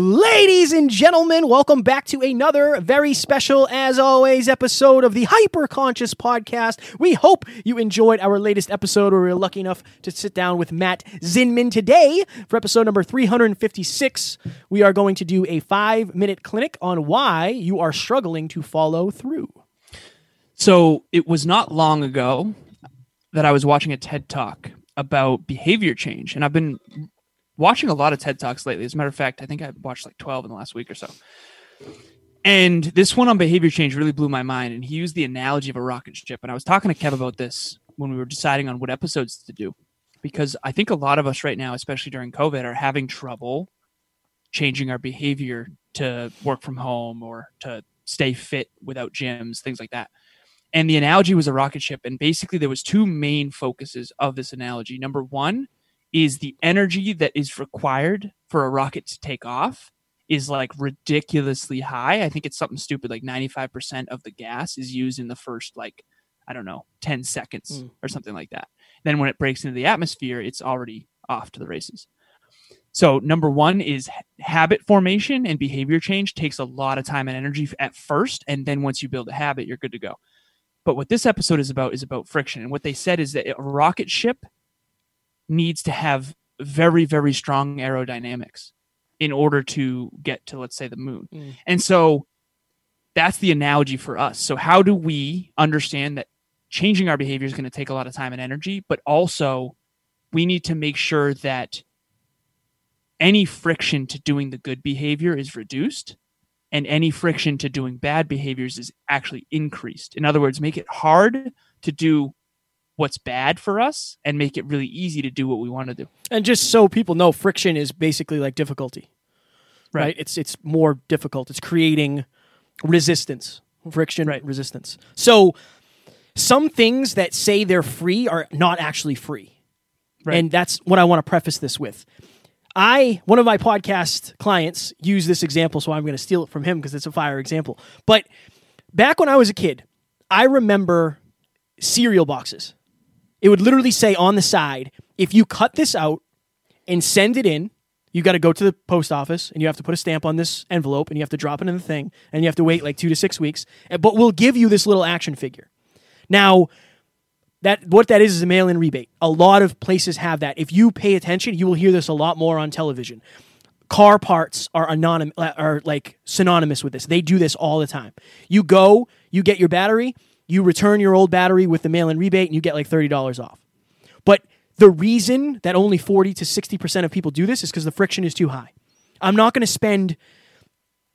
Ladies and gentlemen, welcome back to another very special, as always, episode of the Hyper Conscious Podcast. We hope you enjoyed our latest episode where we were lucky enough to sit down with Matt Zinman today for episode number 356. We are going to do a five minute clinic on why you are struggling to follow through. So it was not long ago that I was watching a TED talk about behavior change, and I've been watching a lot of TED Talks lately. As a matter of fact, I think I watched like 12 in the last week or so. And this one on behavior change really blew my mind. And he used the analogy of a rocket ship. And I was talking to Kev about this when we were deciding on what episodes to do. Because I think a lot of us right now, especially during COVID, are having trouble changing our behavior to work from home or to stay fit without gyms, things like that. And the analogy was a rocket ship. And basically there was two main focuses of this analogy. Number one is the energy that is required for a rocket to take off is like ridiculously high. I think it's something stupid like 95% of the gas is used in the first like I don't know, 10 seconds mm. or something like that. Then when it breaks into the atmosphere, it's already off to the races. So number 1 is habit formation and behavior change takes a lot of time and energy at first and then once you build a habit, you're good to go. But what this episode is about is about friction. And what they said is that a rocket ship needs to have very very strong aerodynamics in order to get to let's say the moon. Mm. and so that's the analogy for us. So how do we understand that changing our behavior is going to take a lot of time and energy but also we need to make sure that any friction to doing the good behavior is reduced and any friction to doing bad behaviors is actually increased. In other words make it hard to do what's bad for us and make it really easy to do what we want to do. And just so people know, friction is basically like difficulty. Right. right? It's it's more difficult. It's creating resistance. Friction right. resistance. So some things that say they're free are not actually free. Right. And that's what I want to preface this with. I one of my podcast clients used this example, so I'm going to steal it from him because it's a fire example. But back when I was a kid, I remember cereal boxes. It would literally say on the side, if you cut this out and send it in, you got to go to the post office and you have to put a stamp on this envelope and you have to drop it in the thing and you have to wait like two to six weeks. Eh, but we'll give you this little action figure. Now, that what that is is a mail-in rebate. A lot of places have that. If you pay attention, you will hear this a lot more on television. Car parts are anonymous, uh, are like synonymous with this. They do this all the time. You go, you get your battery, you return your old battery with the mail in rebate and you get like $30 off. But the reason that only 40 to 60% of people do this is because the friction is too high. I'm not going to spend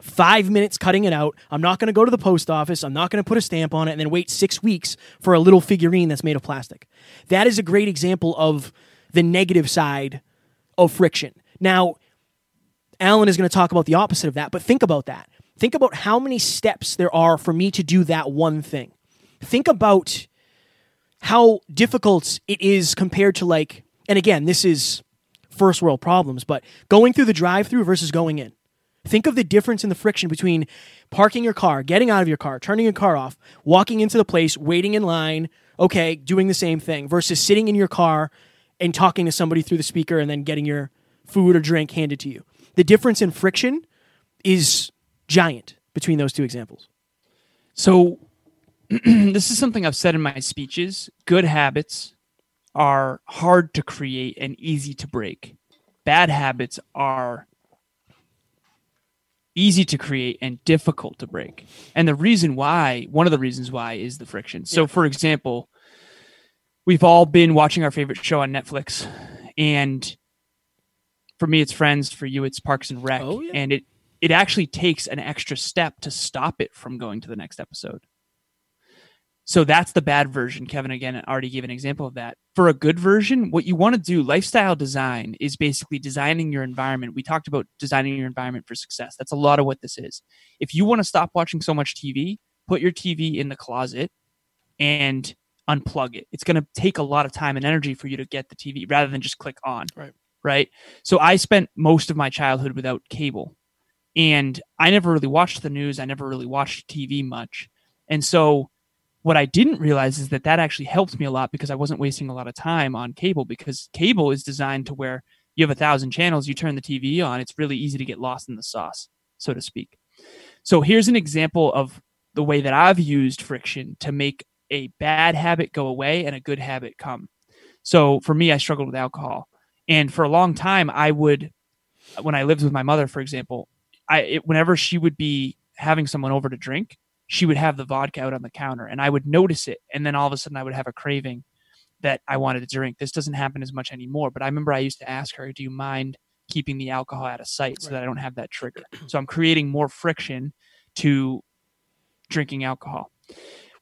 five minutes cutting it out. I'm not going to go to the post office. I'm not going to put a stamp on it and then wait six weeks for a little figurine that's made of plastic. That is a great example of the negative side of friction. Now, Alan is going to talk about the opposite of that, but think about that. Think about how many steps there are for me to do that one thing think about how difficult it is compared to like and again this is first world problems but going through the drive through versus going in. Think of the difference in the friction between parking your car getting out of your car turning your car off walking into the place waiting in line okay doing the same thing versus sitting in your car and talking to somebody through the speaker and then getting your food or drink handed to you. The difference in friction is giant between those two examples. So this is something I've said in my speeches. Good habits are hard to create and easy to break. Bad habits are easy to create and difficult to break. And the reason why, one of the reasons why, is the friction. So, yeah. for example, we've all been watching our favorite show on Netflix, and for me, it's Friends. For you, it's Parks and Rec. Oh, yeah. And it it actually takes an extra step to stop it from going to the next episode. So that's the bad version. Kevin again already gave an example of that. for a good version, what you want to do, lifestyle design is basically designing your environment. We talked about designing your environment for success. That's a lot of what this is. If you want to stop watching so much TV, put your TV in the closet and unplug it. It's going to take a lot of time and energy for you to get the TV rather than just click on. Right. Right. So I spent most of my childhood without cable and I never really watched the news. I never really watched TV much. And so what I didn't realize is that that actually helped me a lot because I wasn't wasting a lot of time on cable because cable is designed to where you have a thousand channels, you turn the TV on, it's really easy to get lost in the sauce, so to speak. So here's an example of the way that I've used friction to make a bad habit go away and a good habit come. So for me, I struggled with alcohol. And for a long time, I would, when I lived with my mother, for example, I, it, whenever she would be having someone over to drink, she would have the vodka out on the counter and I would notice it. And then all of a sudden I would have a craving that I wanted to drink. This doesn't happen as much anymore. But I remember I used to ask her, Do you mind keeping the alcohol out of sight so right. that I don't have that trigger? So I'm creating more friction to drinking alcohol.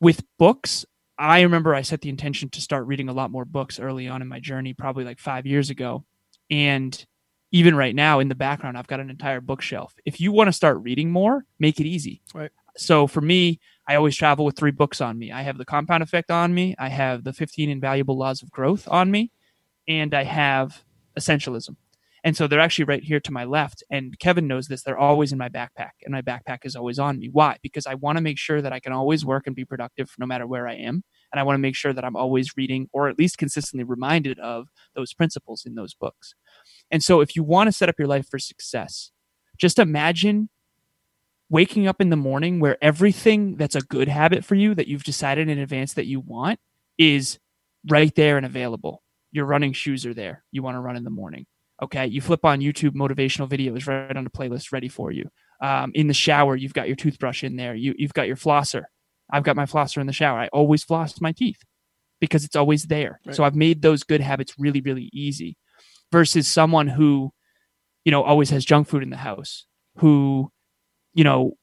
With books, I remember I set the intention to start reading a lot more books early on in my journey, probably like five years ago. And even right now in the background, I've got an entire bookshelf. If you want to start reading more, make it easy. Right. So for me, I always travel with three books on me. I have the compound effect on me, I have the 15 invaluable laws of growth on me, and I have essentialism. And so they're actually right here to my left. And Kevin knows this. They're always in my backpack, and my backpack is always on me. Why? Because I want to make sure that I can always work and be productive no matter where I am. And I want to make sure that I'm always reading or at least consistently reminded of those principles in those books. And so if you want to set up your life for success, just imagine waking up in the morning where everything that's a good habit for you that you've decided in advance that you want is right there and available. Your running shoes are there. You want to run in the morning. Okay. You flip on YouTube motivational videos right on the playlist ready for you. Um, in the shower, you've got your toothbrush in there. You, you've got your flosser. I've got my flosser in the shower. I always floss my teeth because it's always there. Right. So I've made those good habits really, really easy versus someone who, you know, always has junk food in the house, who you know,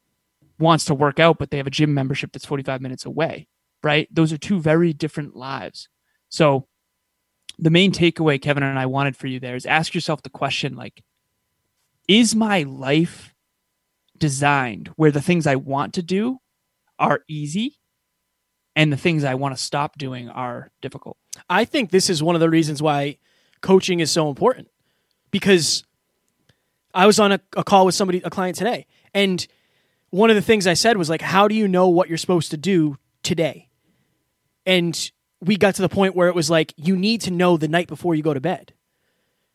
wants to work out, but they have a gym membership that's 45 minutes away, right? Those are two very different lives. So, the main takeaway Kevin and I wanted for you there is ask yourself the question like, is my life designed where the things I want to do are easy and the things I want to stop doing are difficult? I think this is one of the reasons why coaching is so important because I was on a, a call with somebody, a client today, and one of the things I said was like, how do you know what you're supposed to do today? And we got to the point where it was like, you need to know the night before you go to bed.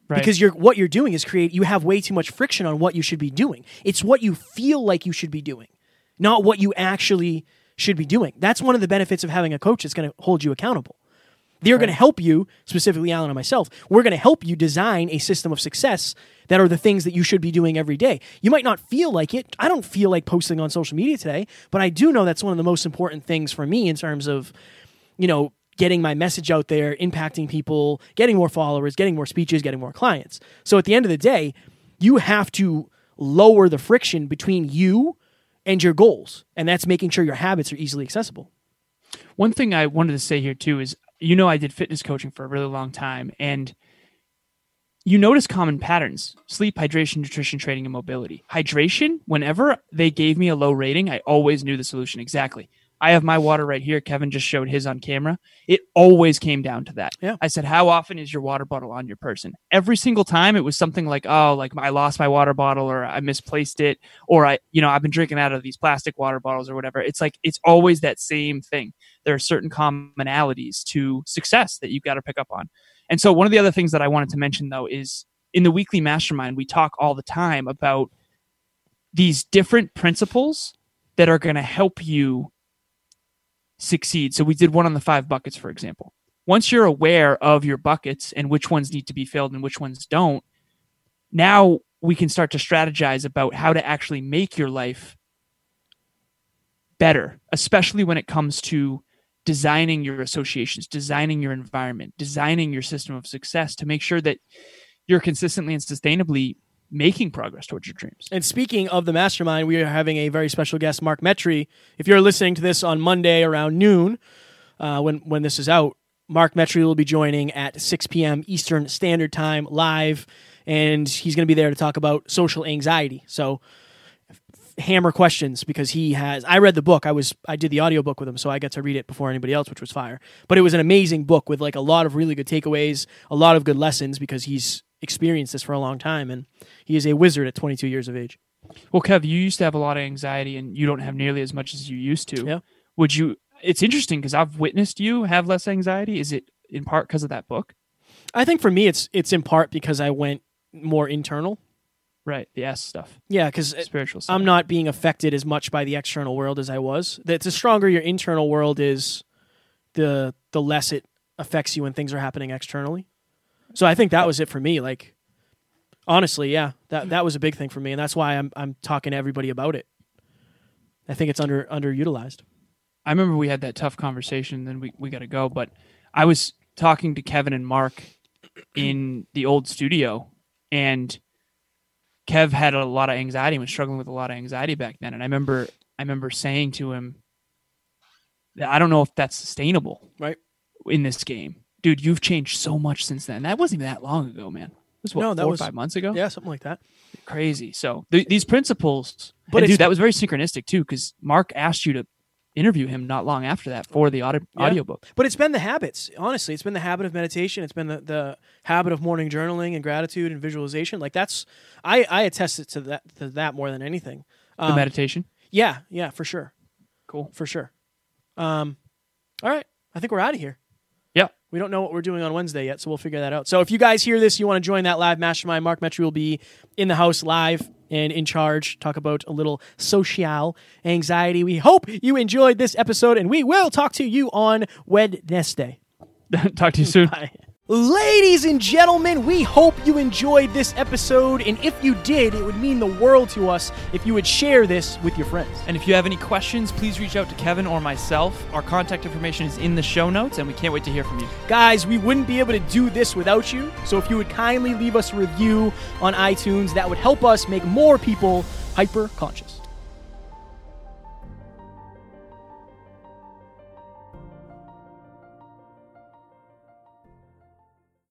Right. Because you're what you're doing is create you have way too much friction on what you should be doing. It's what you feel like you should be doing, not what you actually should be doing. That's one of the benefits of having a coach that's going to hold you accountable. They're right. going to help you, specifically Alan and myself. We're going to help you design a system of success that are the things that you should be doing every day. You might not feel like it. I don't feel like posting on social media today, but I do know that's one of the most important things for me in terms of, you know, getting my message out there, impacting people, getting more followers, getting more speeches, getting more clients. So at the end of the day, you have to lower the friction between you and your goals. And that's making sure your habits are easily accessible. One thing I wanted to say here too is you know I did fitness coaching for a really long time and you notice common patterns sleep, hydration, nutrition, training, and mobility. Hydration, whenever they gave me a low rating, I always knew the solution exactly. I have my water right here. Kevin just showed his on camera. It always came down to that. Yeah. I said, How often is your water bottle on your person? Every single time it was something like, Oh, like I lost my water bottle or I misplaced it or I, you know, I've been drinking out of these plastic water bottles or whatever. It's like, it's always that same thing. There are certain commonalities to success that you've got to pick up on. And so, one of the other things that I wanted to mention, though, is in the weekly mastermind, we talk all the time about these different principles that are going to help you succeed. So, we did one on the five buckets, for example. Once you're aware of your buckets and which ones need to be filled and which ones don't, now we can start to strategize about how to actually make your life better, especially when it comes to designing your associations, designing your environment, designing your system of success to make sure that you're consistently and sustainably making progress towards your dreams. And speaking of the mastermind, we are having a very special guest, Mark Metry. If you're listening to this on Monday around noon, uh, when when this is out, Mark Metry will be joining at 6 p.m. Eastern Standard Time live, and he's going to be there to talk about social anxiety. So hammer questions because he has I read the book. I was I did the audiobook with him, so I got to read it before anybody else, which was fire. But it was an amazing book with like a lot of really good takeaways, a lot of good lessons because he's experienced this for a long time and he is a wizard at 22 years of age. Well, Kev, you used to have a lot of anxiety and you don't have nearly as much as you used to. Yeah. Would you it's interesting because I've witnessed you have less anxiety. Is it in part because of that book? I think for me it's it's in part because I went more internal. Right. The S stuff. Yeah, because Spiritual stuff. I'm not being affected as much by the external world as I was. That the stronger your internal world is, the the less it affects you when things are happening externally. So I think that was it for me. Like, honestly, yeah, that that was a big thing for me, and that's why I'm I'm talking to everybody about it. I think it's under underutilized. I remember we had that tough conversation, then we, we got to go. But I was talking to Kevin and Mark in the old studio, and Kev had a lot of anxiety and was struggling with a lot of anxiety back then. And I remember I remember saying to him, I don't know if that's sustainable Right. in this game. Dude, you've changed so much since then. That wasn't even that long ago, man. It was what, No, that four or was- five months ago? Yeah, something like that. Crazy. So th- these principles, But but dude, that was very synchronistic too, because Mark asked you to interview him not long after that for the audio Yeah. audiobook. But it's been the habits. Honestly, it's been the habit of meditation. It's been the, the habit of morning journaling and gratitude and visualization. Like that's I I attest it to that to that more than anything. The Um, meditation. yeah, yeah, for sure. Cool. for sure. Um, all right, I think we're out of here. Yeah. We don't know what we're doing on Wednesday yet, so we'll figure that out. So if you guys hear this, you want to join that live mastermind, Mark Metry will be in the house live and in charge. Talk about a little social anxiety. We hope you enjoyed this episode, and we will talk to you on Wednesday. Talk to you soon. Bye. Ladies and gentlemen, we hope you enjoyed this episode, and if you did, it would mean the world to us if you would share this with your friends. And if you have any questions, please reach out to Kevin or myself. Our contact information is in the show notes, and we can't wait to hear from you. Guys, we wouldn't be able to do this without you. So if you would kindly leave us a review on iTunes, that would help us make more people hyper conscious.